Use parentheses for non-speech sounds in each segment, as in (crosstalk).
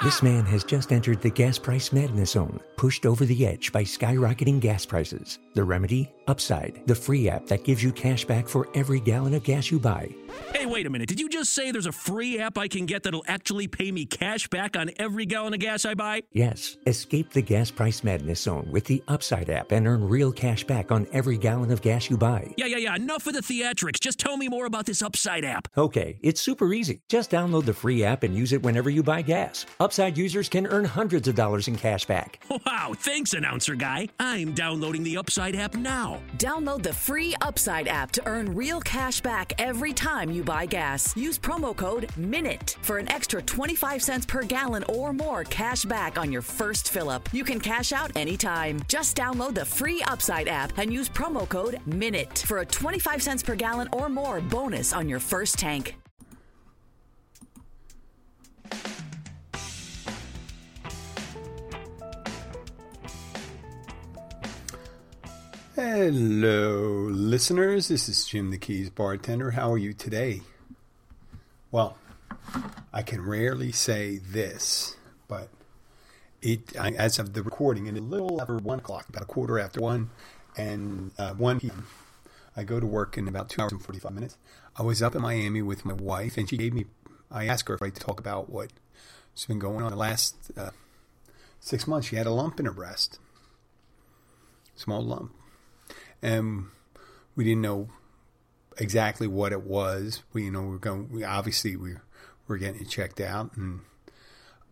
This man has just entered the gas price madness zone, pushed over the edge by skyrocketing gas prices. The remedy? Upside, the free app that gives you cash back for every gallon of gas you buy. Hey, wait a minute. Did you just say there's a free app I can get that'll actually pay me cash back on every gallon of gas I buy? Yes, escape the gas price madness zone with the Upside app and earn real cash back on every gallon of gas you buy. Yeah, yeah, yeah. Enough of the theatrics. Just tell me more about this Upside app. Okay, it's super easy. Just download the free app and use it whenever you buy gas. Upside users can earn hundreds of dollars in cash back. (laughs) Wow, thanks, announcer guy. I'm downloading the Upside app now. Download the free Upside app to earn real cash back every time you buy gas. Use promo code MINUTE for an extra 25 cents per gallon or more cash back on your first fill up. You can cash out anytime. Just download the free Upside app and use promo code MINUTE for a 25 cents per gallon or more bonus on your first tank. Hello, listeners. This is Jim the Keys bartender. How are you today? Well, I can rarely say this, but it I, as of the recording, in a little after one o'clock, about a quarter after one, and uh, one p.m. I go to work in about two hours and forty-five minutes. I was up in Miami with my wife, and she gave me. I asked her if I to talk about what's been going on the last uh, six months. She had a lump in her breast, small lump and we didn't know exactly what it was. We, you know, we are going. We obviously we we're getting it checked out, and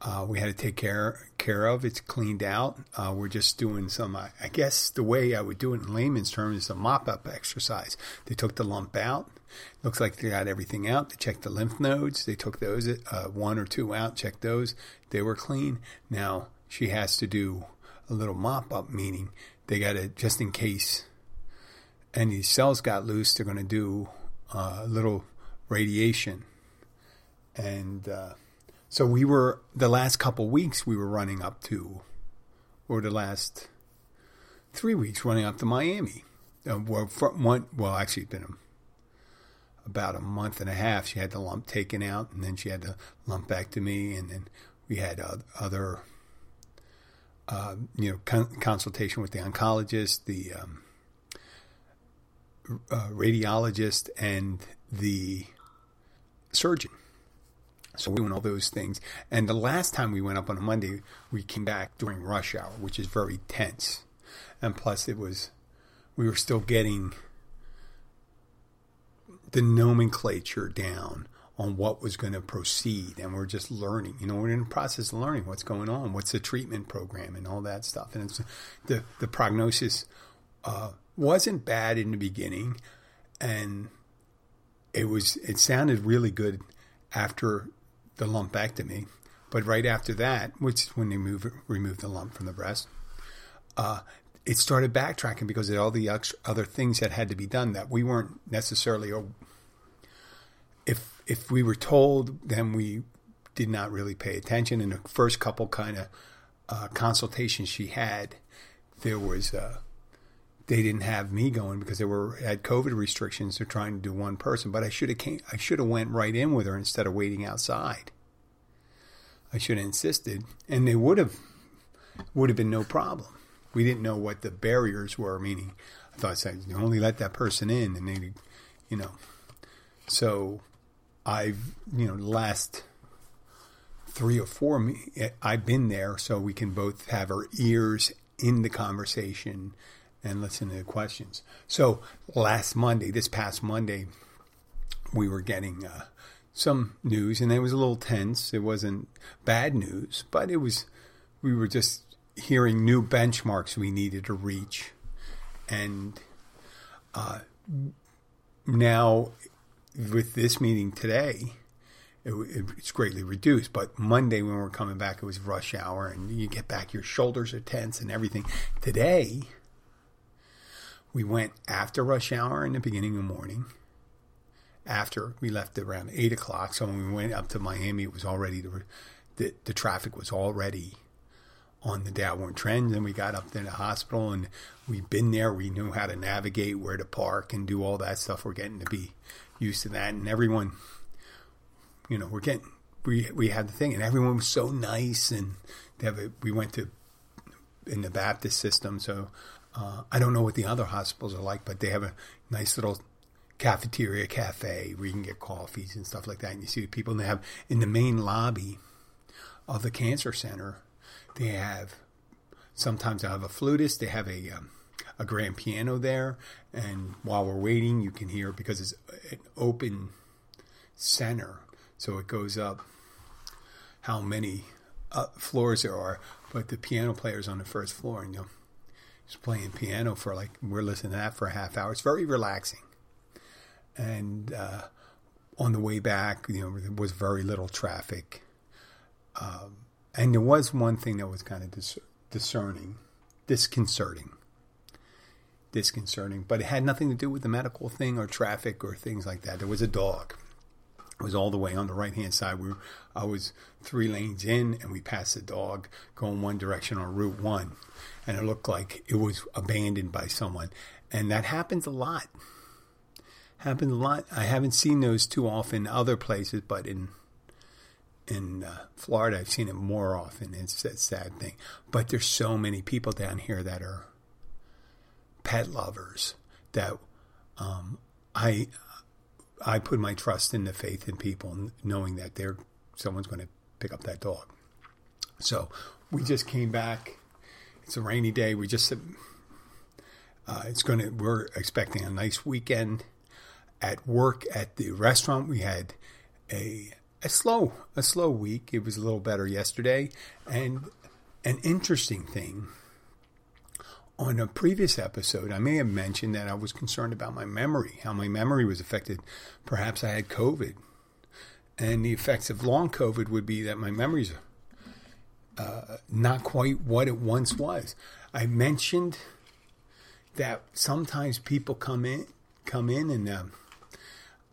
uh, we had to take care care of. It's cleaned out. Uh, we're just doing some. I, I guess the way I would do it in layman's terms is a mop up exercise. They took the lump out. Looks like they got everything out. They checked the lymph nodes. They took those uh, one or two out. Checked those. They were clean. Now she has to do a little mop up, meaning they got to just in case any cells got loose, they're going to do uh, a little radiation. And uh, so we were, the last couple weeks, we were running up to, or the last three weeks, running up to Miami. Uh, well, one, well, actually, it's been about a month and a half. She had the lump taken out, and then she had the lumpectomy, and then we had uh, other, uh, you know, con- consultation with the oncologist, the um, uh, radiologist and the surgeon. So we're doing all those things. And the last time we went up on a Monday, we came back during rush hour, which is very tense. And plus, it was, we were still getting the nomenclature down on what was going to proceed. And we're just learning, you know, we're in the process of learning what's going on, what's the treatment program and all that stuff. And it's the, the prognosis, uh, wasn't bad in the beginning, and it was it sounded really good after the lumpectomy, but right after that, which is when they move remove the lump from the breast, uh, it started backtracking because of all the other things that had to be done that we weren't necessarily. Or if if we were told, then we did not really pay attention. In the first couple kind of uh, consultations she had, there was. Uh, they didn't have me going because they were had COVID restrictions. They're trying to do one person, but I should have came. I should have went right in with her instead of waiting outside. I should have insisted, and they would have would have been no problem. We didn't know what the barriers were. Meaning, I thought I said only let that person in, and they, you know. So, I've you know last three or four me eh, I've been there, so we can both have our ears in the conversation and listen to the questions. So last Monday, this past Monday, we were getting uh, some news, and it was a little tense. It wasn't bad news, but it was. We were just hearing new benchmarks we needed to reach, and uh, now with this meeting today, it, it, it's greatly reduced. But Monday when we're coming back, it was rush hour, and you get back, your shoulders are tense and everything. Today, we went after rush hour in the beginning of the morning. After we left around eight o'clock, so when we went up to Miami, it was already the the, the traffic was already on the downward trend. And we got up there to the hospital and we've been there. We knew how to navigate, where to park, and do all that stuff. We're getting to be used to that. And everyone, you know, we're getting, we, we had the thing, and everyone was so nice. And a, we went to, in the Baptist system. So uh, I don't know what the other hospitals are like, but they have a nice little cafeteria cafe where you can get coffees and stuff like that. And you see the people, and they have in the main lobby of the cancer center, they have sometimes they have a flutist. They have a um, a grand piano there, and while we're waiting, you can hear because it's an open center, so it goes up how many uh, floors there are. But the piano player's on the first floor, and you know, he's playing piano for like we're listening to that for a half hour. It's very relaxing, and uh, on the way back, you know, there was very little traffic. Um, and there was one thing that was kind of dis- discerning, disconcerting, disconcerting, but it had nothing to do with the medical thing or traffic or things like that. There was a dog. It was all the way on the right hand side. We I was three lanes in, and we passed the dog going one direction on Route One, and it looked like it was abandoned by someone, and that happens a lot. Happens a lot. I haven't seen those too often other places, but in in uh, Florida, I've seen it more often. It's a sad thing. But there's so many people down here that are pet lovers that um, I I put my trust in the faith in people, knowing that they're someone's going to pick up that dog. So we just came back. It's a rainy day. We just uh, it's going to. We're expecting a nice weekend. At work at the restaurant, we had a a slow a slow week. It was a little better yesterday, and an interesting thing. On a previous episode, I may have mentioned that I was concerned about my memory, how my memory was affected. Perhaps I had COVID, and the effects of long COVID would be that my memory's uh, not quite what it once was. I mentioned that sometimes people come in, come in, and uh,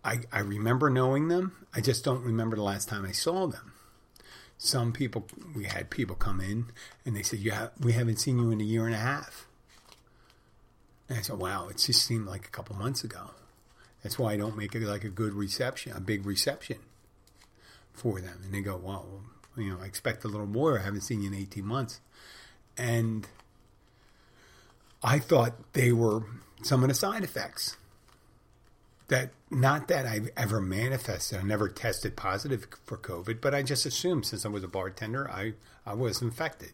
I, I remember knowing them. I just don't remember the last time I saw them. Some people, we had people come in and they said, "Yeah, we haven't seen you in a year and a half." And I said, "Wow, it just seemed like a couple months ago." That's why I don't make it like a good reception, a big reception for them. And they go, "Well, you know, I expect a little more. I haven't seen you in 18 months." And I thought they were some of the side effects that not that I've ever manifested. I never tested positive for COVID, but I just assumed since I was a bartender, I, I was infected.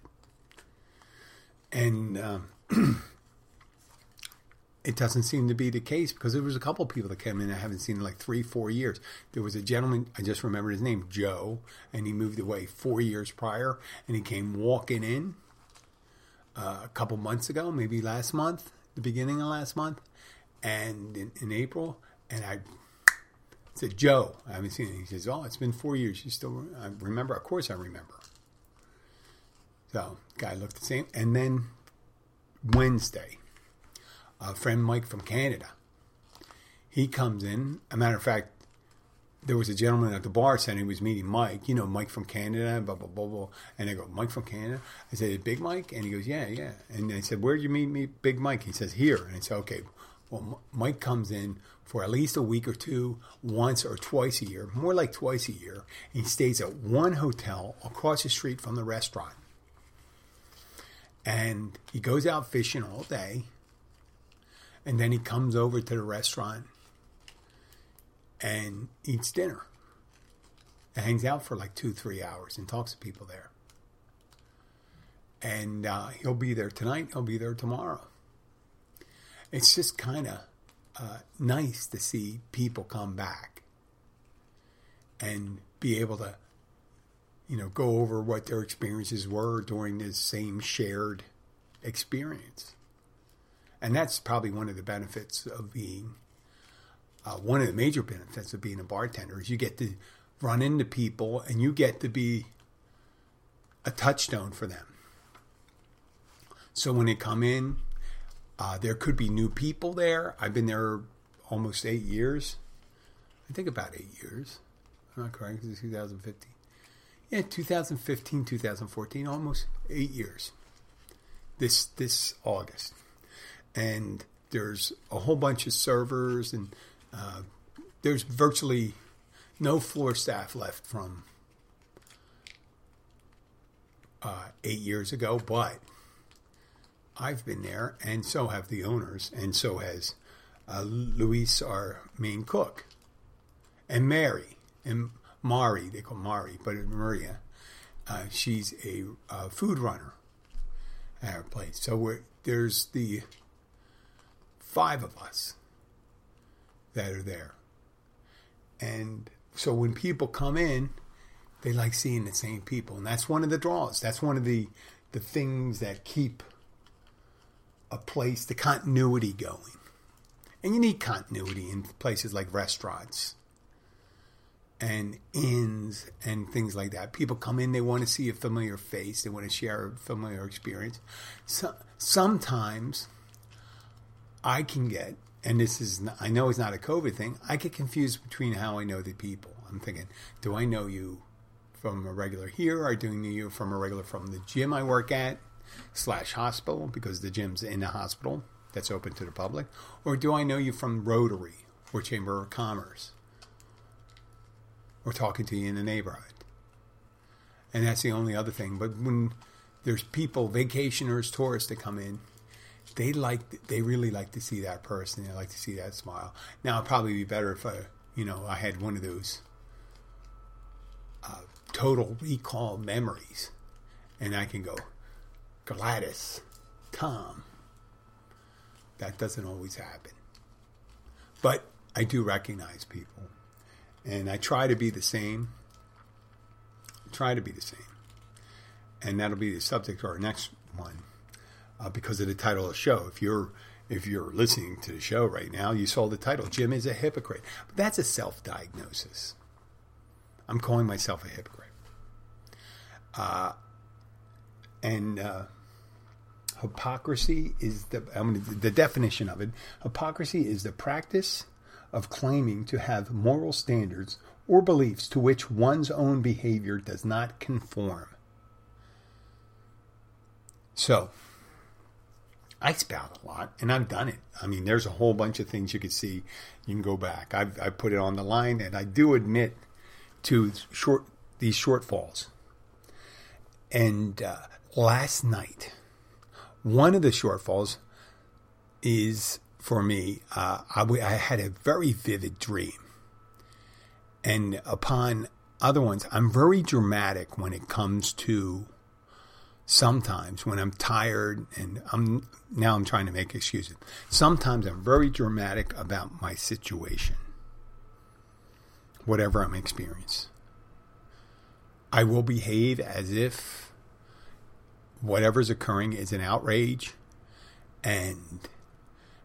And um, (clears throat) it doesn't seem to be the case because there was a couple people that came in I haven't seen in like three, four years. There was a gentleman, I just remember his name, Joe, and he moved away four years prior, and he came walking in uh, a couple months ago, maybe last month, the beginning of last month, and in, in April and I said, Joe, I haven't seen him. He says, Oh, it's been four years. You still I remember? Of course I remember. So, guy looked the same. And then Wednesday, a friend Mike from Canada, he comes in. A matter of fact, there was a gentleman at the bar saying he was meeting Mike. You know, Mike from Canada, blah, blah, blah, blah. And I go, Mike from Canada? I said, Big Mike? And he goes, Yeah, yeah. And I said, Where'd you meet me, Big Mike? He says, Here. And I said, Okay, well, Mike comes in for at least a week or two, once or twice a year, more like twice a year. And he stays at one hotel across the street from the restaurant. And he goes out fishing all day. And then he comes over to the restaurant and eats dinner. And hangs out for like two, three hours and talks to people there. And uh, he'll be there tonight, he'll be there tomorrow it's just kind of uh, nice to see people come back and be able to, you know, go over what their experiences were during this same shared experience. And that's probably one of the benefits of being, uh, one of the major benefits of being a bartender is you get to run into people and you get to be a touchstone for them. So when they come in, uh, there could be new people there. I've been there almost eight years. I think about eight years. I'm not correct. Is 2015. Yeah, 2015, 2014, almost eight years. This this August, and there's a whole bunch of servers, and uh, there's virtually no floor staff left from uh, eight years ago, but I've been there, and so have the owners, and so has uh, Luis, our main cook, and Mary, and Mari, they call Mari, but it's Maria, uh, she's a uh, food runner at our place. So there's the five of us that are there. And so when people come in, they like seeing the same people. And that's one of the draws. That's one of the, the things that keep a place, the continuity going. And you need continuity in places like restaurants and inns and things like that. People come in, they want to see a familiar face, they want to share a familiar experience. So, sometimes I can get, and this is, not, I know it's not a COVID thing, I get confused between how I know the people. I'm thinking, do I know you from a regular here, or do I know you from a regular from the gym I work at slash hospital because the gym's in the hospital that's open to the public, or do I know you from Rotary or Chamber of Commerce? or talking to you in the neighborhood. And that's the only other thing. But when there's people, vacationers, tourists that come in, they like, they really like to see that person. They like to see that smile. Now, it'd probably be better if I, you know, I had one of those uh, total recall memories, and I can go, Gladys, Tom. That doesn't always happen. But I do recognize people and I try to be the same. Try to be the same. And that'll be the subject of our next one uh, because of the title of the show. If you're if you're listening to the show right now, you saw the title. Jim is a hypocrite. But that's a self diagnosis. I'm calling myself a hypocrite. Uh, and uh, hypocrisy is the I mean, the definition of it. Hypocrisy is the practice of claiming to have moral standards or beliefs to which one's own behavior does not conform. So, I spout a lot, and I've done it. I mean, there's a whole bunch of things you can see. You can go back. I've, I put it on the line, and I do admit to short these shortfalls. And uh, last night, one of the shortfalls is for me, uh, I, I had a very vivid dream. And upon other ones, I'm very dramatic when it comes to sometimes when I'm tired and I'm now I'm trying to make excuses. Sometimes I'm very dramatic about my situation, whatever I'm experiencing. I will behave as if whatever's occurring is an outrage and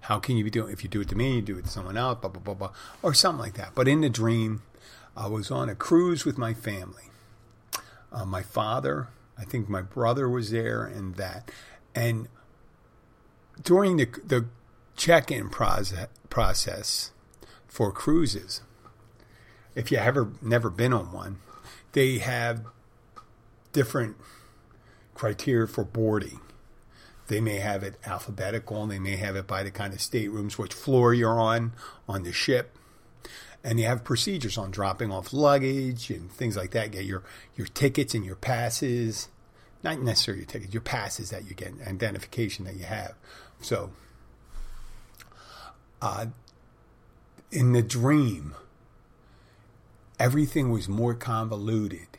how can you be doing? If you do it to me, you do it to someone else, blah, blah, blah, blah, or something like that. But in the dream, I was on a cruise with my family. Uh, my father, I think my brother was there, and that. And during the, the check in process, process for cruises, if you ever never been on one, they have different criteria for boarding. They may have it alphabetical. and They may have it by the kind of staterooms, which floor you're on on the ship. And you have procedures on dropping off luggage and things like that. Get your, your tickets and your passes. Not necessarily your tickets, your passes that you get, identification that you have. So, uh, in the dream, everything was more convoluted,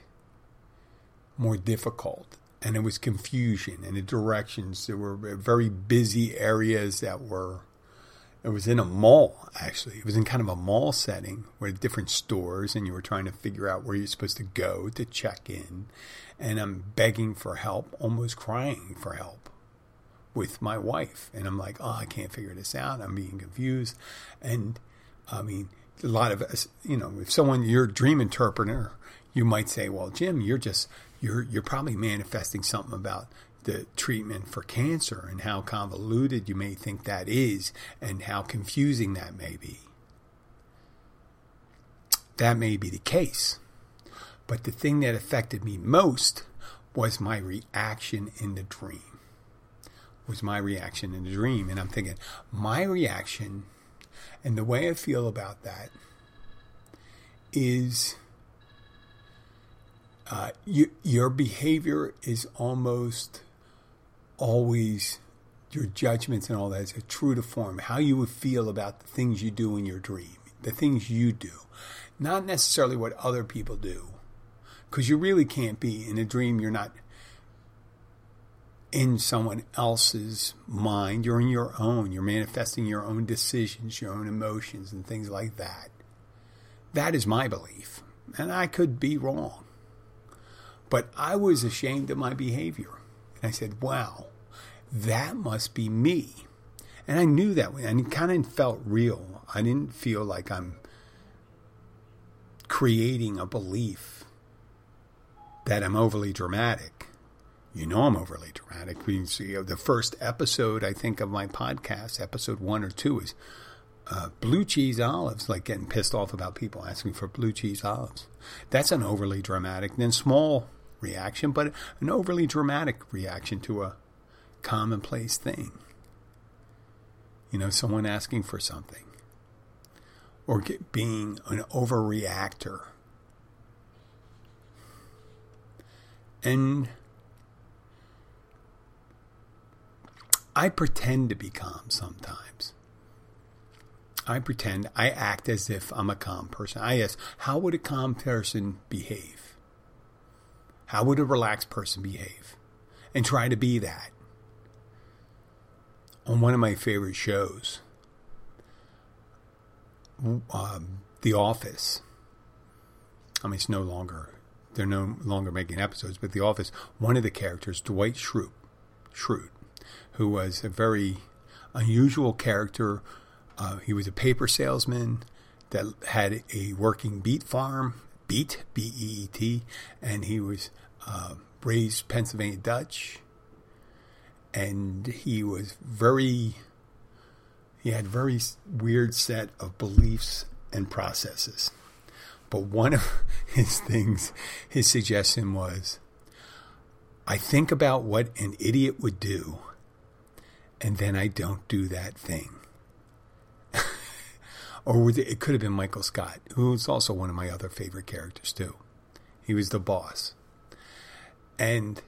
more difficult and it was confusion and the directions. There were very busy areas that were. It was in a mall, actually. It was in kind of a mall setting where different stores, and you were trying to figure out where you're supposed to go to check in. And I'm begging for help, almost crying for help with my wife. And I'm like, oh, I can't figure this out. I'm being confused. And I mean, a lot of us, you know, if someone you're a dream interpreter, you might say, "Well, Jim, you're just you're you're probably manifesting something about the treatment for cancer and how convoluted you may think that is and how confusing that may be." That may be the case. But the thing that affected me most was my reaction in the dream. Was my reaction in the dream. And I'm thinking, my reaction and the way I feel about that is uh, you, your behavior is almost always your judgments and all that is true to form. How you would feel about the things you do in your dream, the things you do, not necessarily what other people do because you really can't be in a dream. You're not in someone else's mind. You're in your own. You're manifesting your own decisions, your own emotions, and things like that. That is my belief. And I could be wrong. But I was ashamed of my behavior. And I said, wow, that must be me. And I knew that, and it kind of felt real. I didn't feel like I'm creating a belief that I'm overly dramatic. You know I'm overly dramatic. The first episode, I think, of my podcast, episode one or two, is uh, blue cheese olives, like getting pissed off about people asking for blue cheese olives. That's an overly dramatic, then small reaction, but an overly dramatic reaction to a commonplace thing. You know, someone asking for something, or being an overreactor And I pretend to be calm sometimes. I pretend, I act as if I'm a calm person. I ask, how would a calm person behave? How would a relaxed person behave? And try to be that. On one of my favorite shows, um, The Office. I mean, it's no longer they're no longer making episodes, but The Office, one of the characters, Dwight Schrute, Schrute who was a very unusual character. Uh, he was a paper salesman that had a working beet farm, beet, B E E T, and he was uh, raised Pennsylvania Dutch. And he was very, he had very weird set of beliefs and processes. But one of (laughs) his things, his suggestion was I think about what an idiot would do, and then I don't do that thing. (laughs) or it could have been Michael Scott, who's also one of my other favorite characters, too. He was the boss. And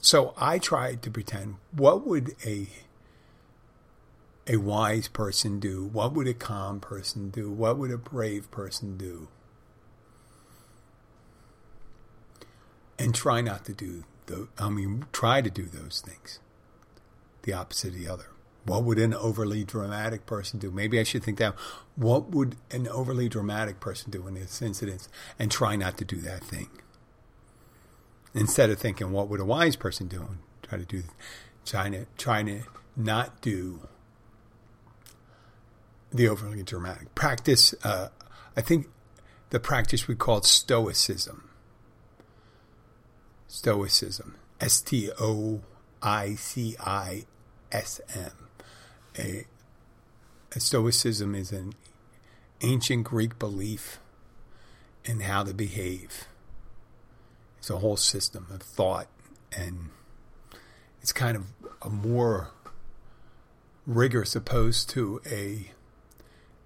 so I tried to pretend what would a a wise person do? What would a calm person do? What would a brave person do? and try not to do the I mean try to do those things. The opposite of the other. What would an overly dramatic person do? Maybe I should think that what would an overly dramatic person do in this incident and try not to do that thing. Instead of thinking what would a wise person do try to do trying to trying to not do the overly dramatic. Practice uh, I think the practice we call stoicism Stoicism. S T O I C I S M. A, a Stoicism is an ancient Greek belief in how to behave. It's a whole system of thought, and it's kind of a more rigorous opposed to a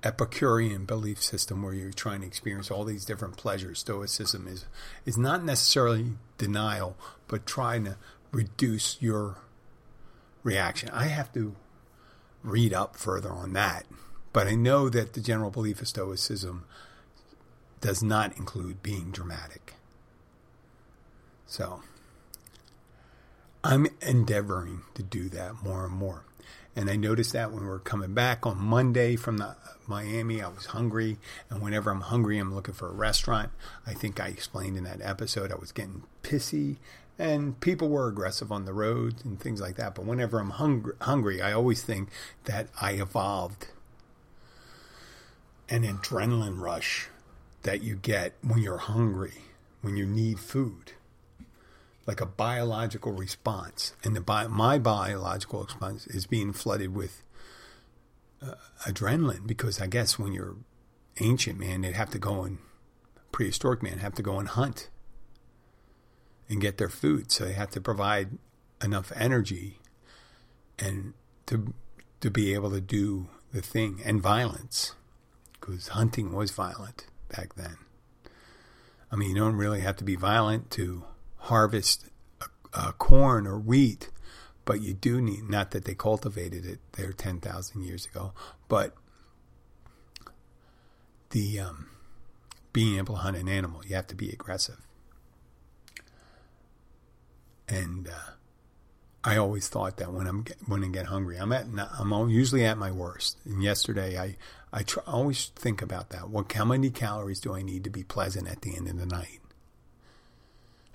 Epicurean belief system where you're trying to experience all these different pleasures. Stoicism is is not necessarily denial, but trying to reduce your reaction. I have to read up further on that, but I know that the general belief of Stoicism does not include being dramatic. So I'm endeavoring to do that more and more. And I noticed that when we were coming back on Monday from the Miami, I was hungry. And whenever I'm hungry, I'm looking for a restaurant. I think I explained in that episode I was getting pissy and people were aggressive on the road and things like that. But whenever I'm hungry, I always think that I evolved an adrenaline rush that you get when you're hungry, when you need food, like a biological response. And the bi- my biological response is being flooded with uh, adrenaline because I guess when you're ancient man, they'd have to go and prehistoric man have to go and hunt and get their food. So they have to provide enough energy and to to be able to do the thing and violence because hunting was violent back then. I mean, you don't really have to be violent to harvest uh, corn or wheat, but you do need, not that they cultivated it there 10,000 years ago, but the um, being able to hunt an animal, you have to be aggressive. And uh, I always thought that when I'm when I get hungry, I'm at I'm usually at my worst. And yesterday, I I always think about that. What how many calories do I need to be pleasant at the end of the night?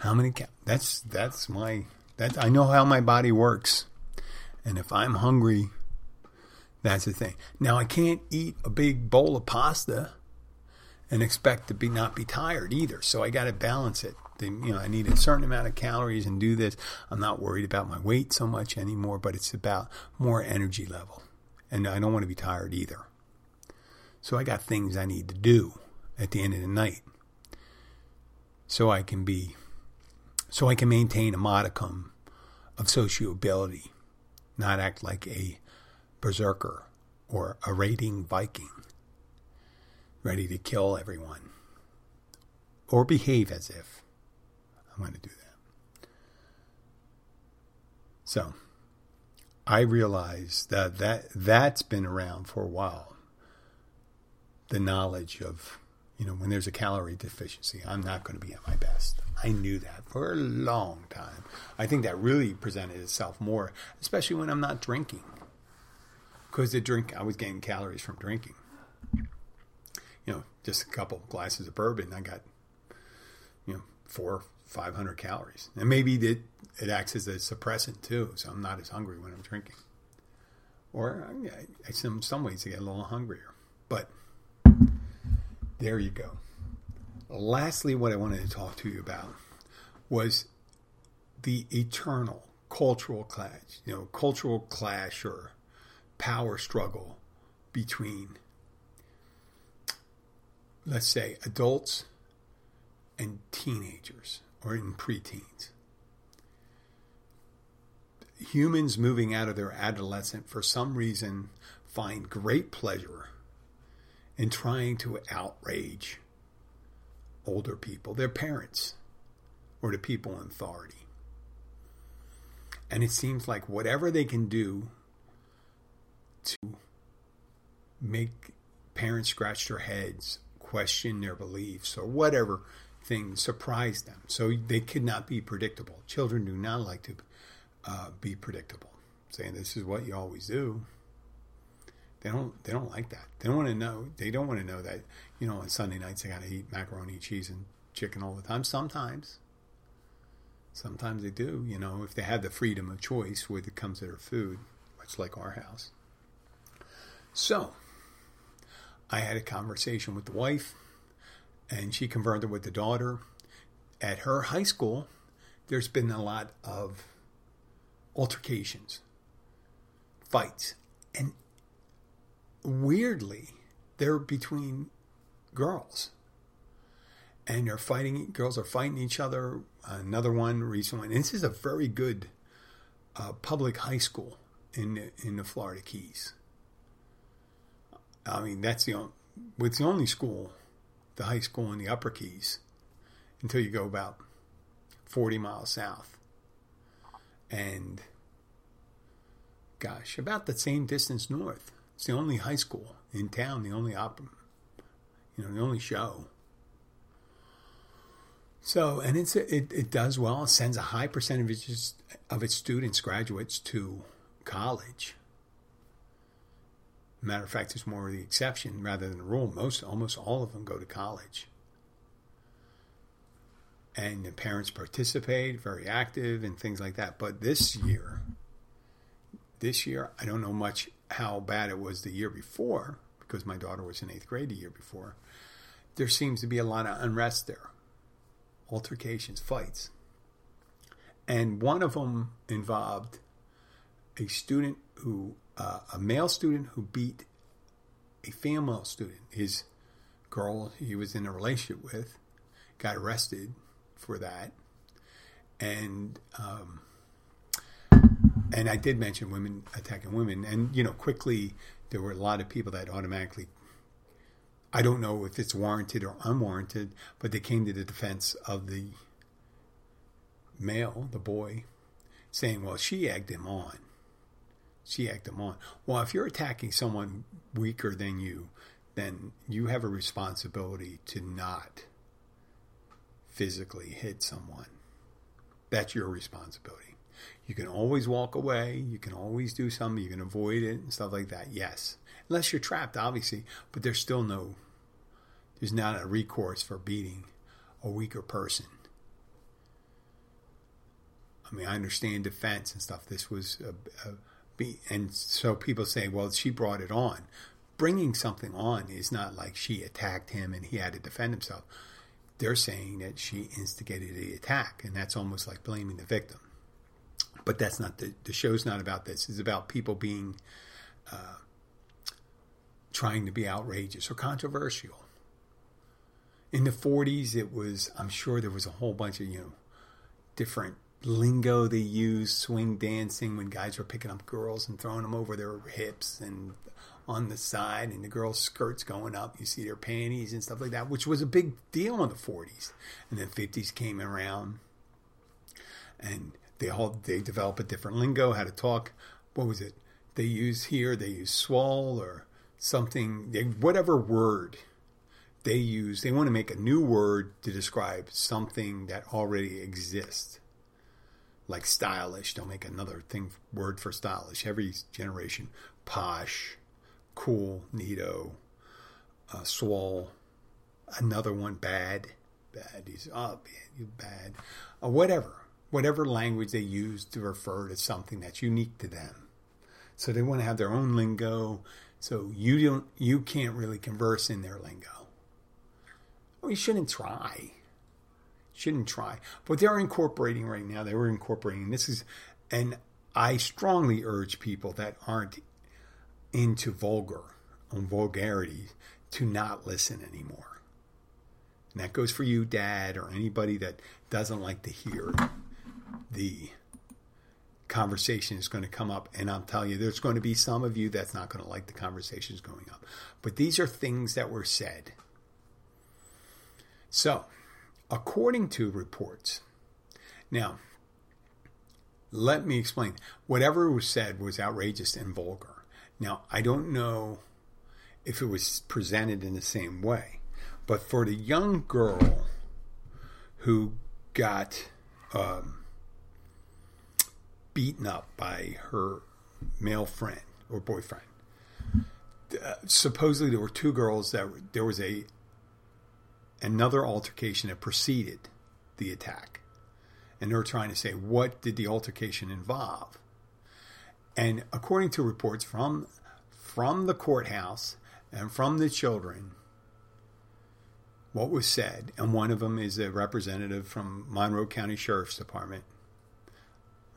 How many? Cal- that's that's my that I know how my body works, and if I'm hungry, that's the thing. Now I can't eat a big bowl of pasta and expect to be not be tired either. So I got to balance it. you know, I need a certain amount of calories and do this. I'm not worried about my weight so much anymore, but it's about more energy level, and I don't want to be tired either. So I got things I need to do at the end of the night, so I can be, so I can maintain a modicum of sociability, not act like a berserker or a raiding Viking ready to kill everyone. Or behave as if I'm going to do that. So, I realize that, that that's been around for a while. The knowledge of, you know, when there's a calorie deficiency, I'm not going to be at my best. I knew that for a long time. I think that really presented itself more, especially when I'm not drinking. Because the drink, I was getting calories from drinking you know, just a couple glasses of bourbon, I got, you know, four, five hundred calories, and maybe it it acts as a suppressant too, so I'm not as hungry when I'm drinking. Or I, I, in some ways, I get a little hungrier, but there you go. Lastly, what I wanted to talk to you about was the eternal cultural clash, you know, cultural clash or power struggle between let's say, adults and teenagers or in preteens. Humans moving out of their adolescent for some reason find great pleasure in trying to outrage older people, their parents, or the people in authority. And it seems like whatever they can do to make parents scratch their heads question their beliefs or whatever thing surprise them. So they could not be predictable. Children do not like to uh, be predictable. Saying this is what you always do. They don't. They don't like that. They don't want to know. They don't want to know that you know on Sunday nights they got to eat macaroni, cheese, and chicken all the time. Sometimes. Sometimes they do. You know, if they have the freedom of choice when it comes to their food, much like our house. So I had a conversation with the wife, and she converted with the daughter. At her high school, there's been a lot of altercations, fights, and weirdly, they're between girls. And they're fighting, girls are fighting each other. Another one, recent one. And this is a very good uh, public high school in in the Florida Keys. I mean, that's the only, it's the only school, the high school in the Upper Keys, until you go about 40 miles south. And gosh, about the same distance north. It's the only high school in town, the only opera, you know, the only show. So, and it's it, it does well. It sends a high percentage of its students, graduates, to college. Matter of fact, it's more the exception rather than the rule. Most, almost all of them go to college. And the parents participate, very active, and things like that. But this year, this year, I don't know much how bad it was the year before because my daughter was in eighth grade the year before. There seems to be a lot of unrest there, altercations, fights. And one of them involved a student who, uh, a male student who beat a female student. His girl he was in a relationship with got arrested for that. And, um, and I did mention women attacking women, and you know, quickly there were a lot of people that automatically. I don't know if it's warranted or unwarranted, but they came to the defense of the male, the boy, saying, "Well, she egged him on. She egged him on." Well, if you're attacking someone weaker than you, then you have a responsibility to not physically hit someone. That's your responsibility. You can always walk away. You can always do something. You can avoid it and stuff like that. Yes. Unless you're trapped, obviously. But there's still no, there's not a recourse for beating a weaker person. I mean, I understand defense and stuff. This was a, a and so people say, well, she brought it on. Bringing something on is not like she attacked him and he had to defend himself. They're saying that she instigated the attack, and that's almost like blaming the victim. But that's not the the show's not about this. It's about people being uh, trying to be outrageous or controversial. In the 40s, it was, I'm sure there was a whole bunch of, you know, different lingo they used, swing dancing, when guys were picking up girls and throwing them over their hips and on the side, and the girls' skirts going up. You see their panties and stuff like that, which was a big deal in the 40s. And then 50s came around, and they all they develop a different lingo, how to talk. What was it? They use here. They use swall or something. They, whatever word they use, they want to make a new word to describe something that already exists. Like stylish, they'll make another thing word for stylish. Every generation, posh, cool, neato, uh, swall. Another one, bad, bad. He's oh, you bad, uh, whatever whatever language they use to refer to something that's unique to them. So they want to have their own lingo. So you don't, you can't really converse in their lingo. Well, you shouldn't try. Shouldn't try. But they're incorporating right now. They were incorporating. This is, and I strongly urge people that aren't into vulgar on vulgarity to not listen anymore. And that goes for you, Dad, or anybody that doesn't like to hear the conversation is going to come up. And I'll tell you, there's going to be some of you that's not going to like the conversations going up. But these are things that were said. So, according to reports, now, let me explain. Whatever was said was outrageous and vulgar. Now, I don't know if it was presented in the same way, but for the young girl who got um, beaten up by her male friend or boyfriend. Uh, supposedly, there were two girls that were, there was a another altercation that preceded the attack, and they're trying to say what did the altercation involve. And according to reports from from the courthouse and from the children, what was said, and one of them is a representative from Monroe County Sheriff's Department,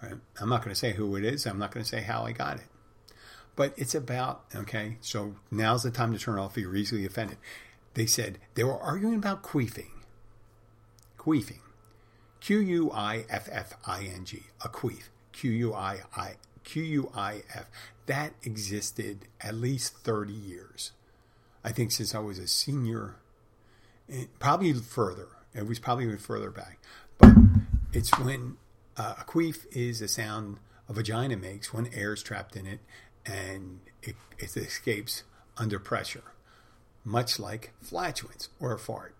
Right? I'm not going to say who it is. I'm not going to say how I got it. But it's about, okay, so now's the time to turn off if you're easily offended. They said they were arguing about queefing. Queefing. Q U I F F I N G. A queef. Q U I I Q U I F. That existed at least 30 years. I think since I was a senior, eh, probably further. It was probably even further back. But it's when uh, a queef is a sound a vagina makes when air is trapped in it and it, it escapes under pressure, much like flatulence or a fart.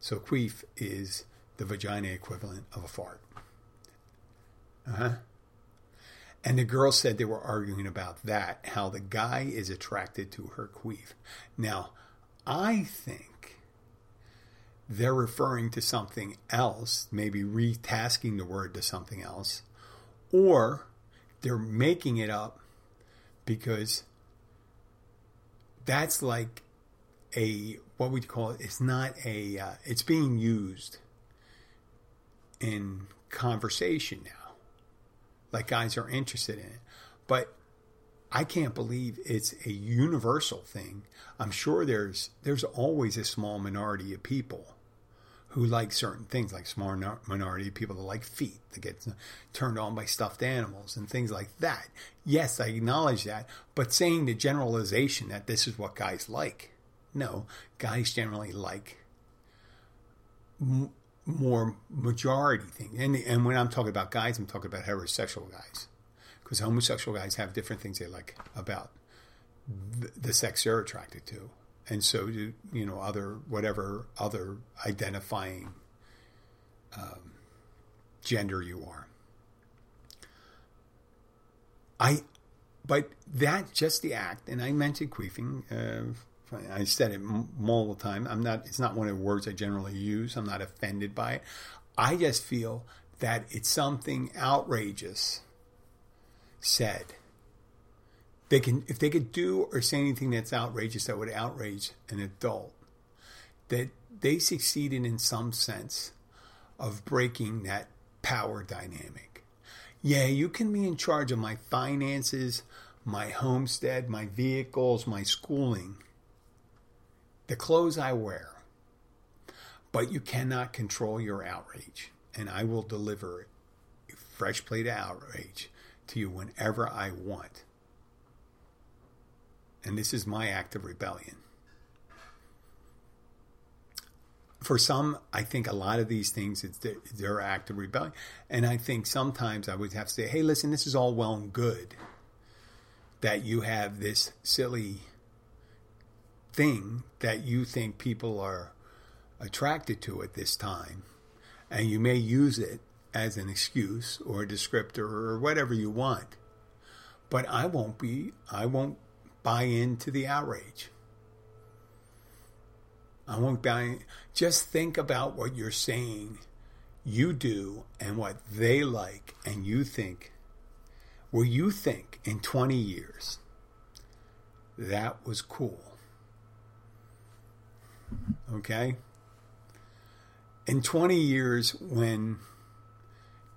So queef is the vagina equivalent of a fart. Uh-huh. And the girl said they were arguing about that, how the guy is attracted to her queef. Now, I think they're referring to something else, maybe retasking the word to something else, or they're making it up because that's like a what would you call it? It's not a. Uh, it's being used in conversation now. Like guys are interested in it, but I can't believe it's a universal thing. I'm sure there's there's always a small minority of people who like certain things, like small minority people that like feet, that get turned on by stuffed animals and things like that. Yes, I acknowledge that, but saying the generalization that this is what guys like, no, guys generally like m- more majority things. And, and when I'm talking about guys, I'm talking about heterosexual guys because homosexual guys have different things they like about the, the sex they're attracted to, and so do you know other whatever other identifying um, gender you are. I, but that just the act, and I mentioned queefing. Uh, I said it multiple times. I'm not. It's not one of the words I generally use. I'm not offended by it. I just feel that it's something outrageous said. They can, if they could do or say anything that's outrageous that would outrage an adult, that they succeeded in some sense of breaking that power dynamic. Yeah, you can be in charge of my finances, my homestead, my vehicles, my schooling, the clothes I wear, but you cannot control your outrage. And I will deliver a fresh plate of outrage to you whenever I want. And this is my act of rebellion. For some, I think a lot of these things, it's their, act of rebellion. And I think sometimes I would have to say, hey, listen, this is all well and good that you have this silly thing that you think people are attracted to at this time. And you may use it as an excuse or a descriptor or whatever you want. But I won't be, I won't buy into the outrage. I won't buy. Just think about what you're saying you do and what they like, and you think, well, you think in 20 years that was cool. Okay? In 20 years, when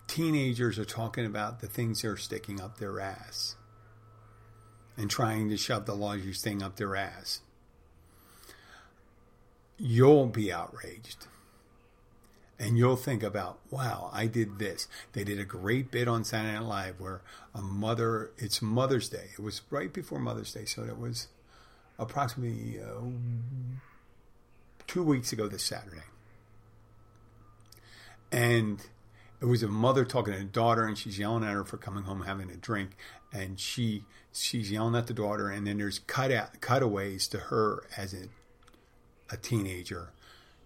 teenagers are talking about the things they're sticking up their ass and trying to shove the largest thing up their ass. You'll be outraged. And you'll think about, wow, I did this. They did a great bit on Saturday Night Live where a mother, it's Mother's Day. It was right before Mother's Day, so it was approximately uh, two weeks ago this Saturday. And it was a mother talking to a daughter and she's yelling at her for coming home having a drink and she she's yelling at the daughter and then there's cut out, cutaways to her as a, a teenager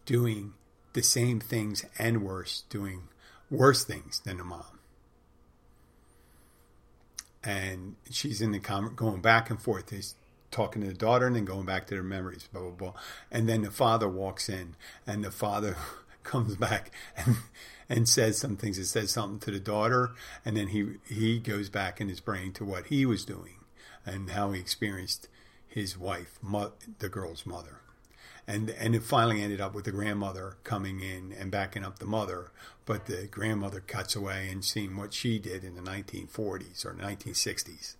doing the same things and worse doing worse things than the mom. And she's in the comment going back and forth He's talking to the daughter and then going back to their memories blah blah blah. And then the father walks in and the father (laughs) comes back and and says some things. It says something to the daughter, and then he he goes back in his brain to what he was doing and how he experienced his wife, mo- the girl's mother, and and it finally ended up with the grandmother coming in and backing up the mother, but the grandmother cuts away and seeing what she did in the 1940s or 1960s.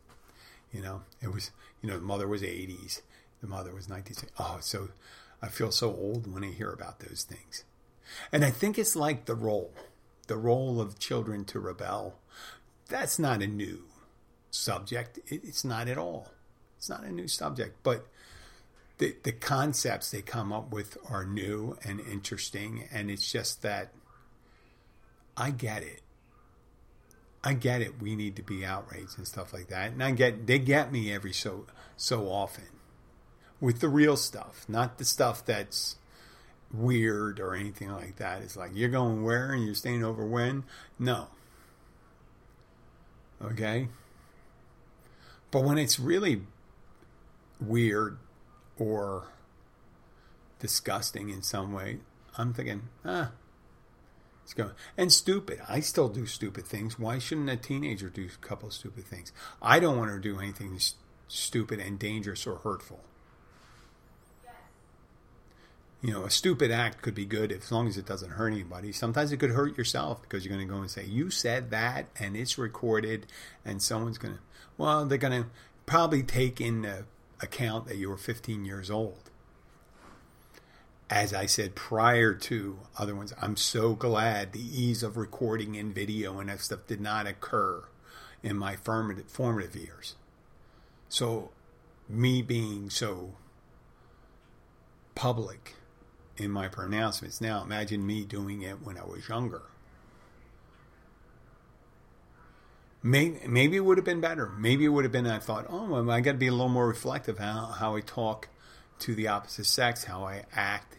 You know, it was you know the mother was 80s, the mother was 1960s. Oh, so I feel so old when I hear about those things. And I think it's like the role, the role of children to rebel. That's not a new subject. It's not at all. It's not a new subject, but the the concepts they come up with are new and interesting, and it's just that I get it. I get it. We need to be outraged and stuff like that, and I get they get me every so so often with the real stuff, not the stuff that's weird or anything like that. It's like you're going where and you're staying over when? No. Okay? But when it's really weird or disgusting in some way, I'm thinking, ah, it's going. And stupid. I still do stupid things. Why shouldn't a teenager do a couple stupid things? I don't want to do anything stupid and dangerous or hurtful. You know, a stupid act could be good as long as it doesn't hurt anybody. Sometimes it could hurt yourself because you're going to go and say, You said that, and it's recorded, and someone's going to, well, they're going to probably take into account that you were 15 years old. As I said prior to other ones, I'm so glad the ease of recording in video and that stuff did not occur in my formative, formative years. So, me being so public in my pronouncements now, imagine me doing it when I was younger. Maybe, maybe it would have been better. Maybe it would have been, I thought, oh, well, I got to be a little more reflective how, how I talk to the opposite sex, how I act,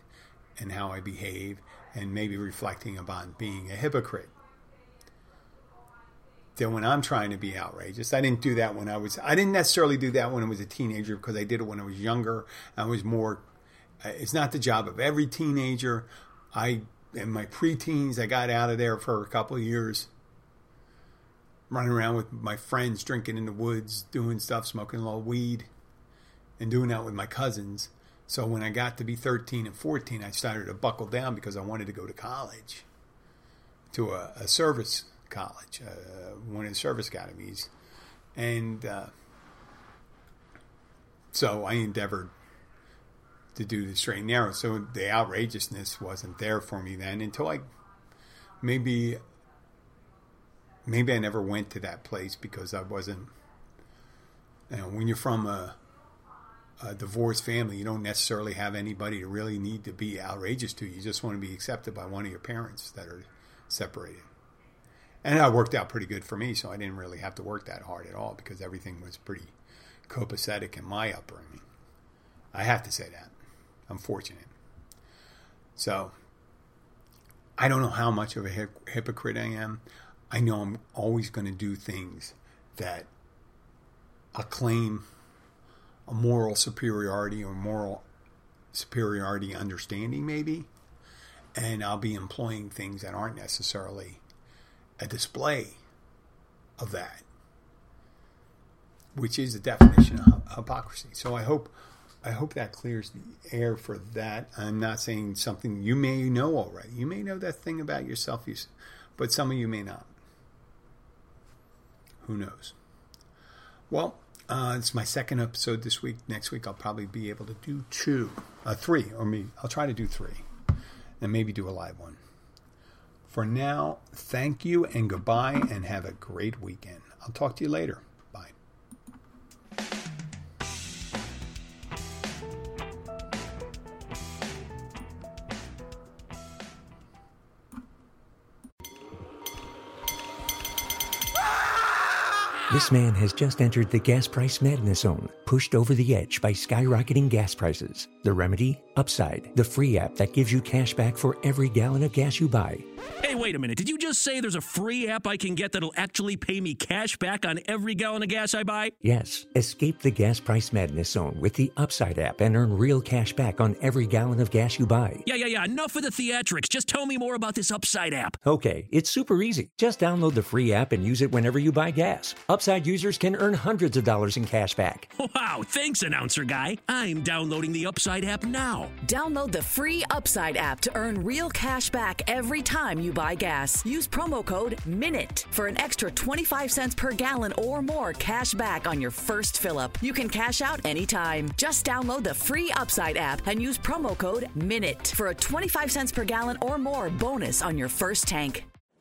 and how I behave, and maybe reflecting upon being a hypocrite. Then when I'm trying to be outrageous, I didn't do that when I was, I didn't necessarily do that when I was a teenager because I did it when I was younger. I was more, it's not the job of every teenager. I, in my preteens, I got out of there for a couple of years running around with my friends, drinking in the woods, doing stuff, smoking a little weed, and doing that with my cousins. So when I got to be 13 and 14, I started to buckle down because I wanted to go to college, to a, a service college, uh, one of the service academies. And uh, so I endeavored to do the straight and narrow. So the outrageousness wasn't there for me then until I maybe maybe I never went to that place because I wasn't. You know, when you're from a, a divorced family, you don't necessarily have anybody to really need to be outrageous to. You just want to be accepted by one of your parents that are separated. And that worked out pretty good for me, so I didn't really have to work that hard at all because everything was pretty copacetic in my upbringing. I have to say that. I'm fortunate. So, I don't know how much of a hypocrite I am. I know I'm always going to do things that acclaim a moral superiority or moral superiority understanding, maybe. And I'll be employing things that aren't necessarily a display of that, which is the definition of hypocrisy. So I hope. I hope that clears the air for that. I'm not saying something you may know already. You may know that thing about yourself, but some of you may not. Who knows? Well, uh, it's my second episode this week. Next week, I'll probably be able to do two, uh, three, or me. I'll try to do three, and maybe do a live one. For now, thank you and goodbye, and have a great weekend. I'll talk to you later. This man has just entered the gas price madness zone, pushed over the edge by skyrocketing gas prices. The remedy? Upside, the free app that gives you cash back for every gallon of gas you buy. Hey, wait a minute. Did you just say there's a free app I can get that'll actually pay me cash back on every gallon of gas I buy? Yes. Escape the gas price madness zone with the Upside app and earn real cash back on every gallon of gas you buy. Yeah, yeah, yeah. Enough of the theatrics. Just tell me more about this Upside app. Okay, it's super easy. Just download the free app and use it whenever you buy gas. Upside users can earn hundreds of dollars in cash back. (laughs) Wow, thanks, announcer guy. I'm downloading the Upside app now. Download the free Upside app to earn real cash back every time you buy gas. Use promo code MINUTE for an extra 25 cents per gallon or more cash back on your first fill up. You can cash out anytime. Just download the free Upside app and use promo code MINUTE for a 25 cents per gallon or more bonus on your first tank.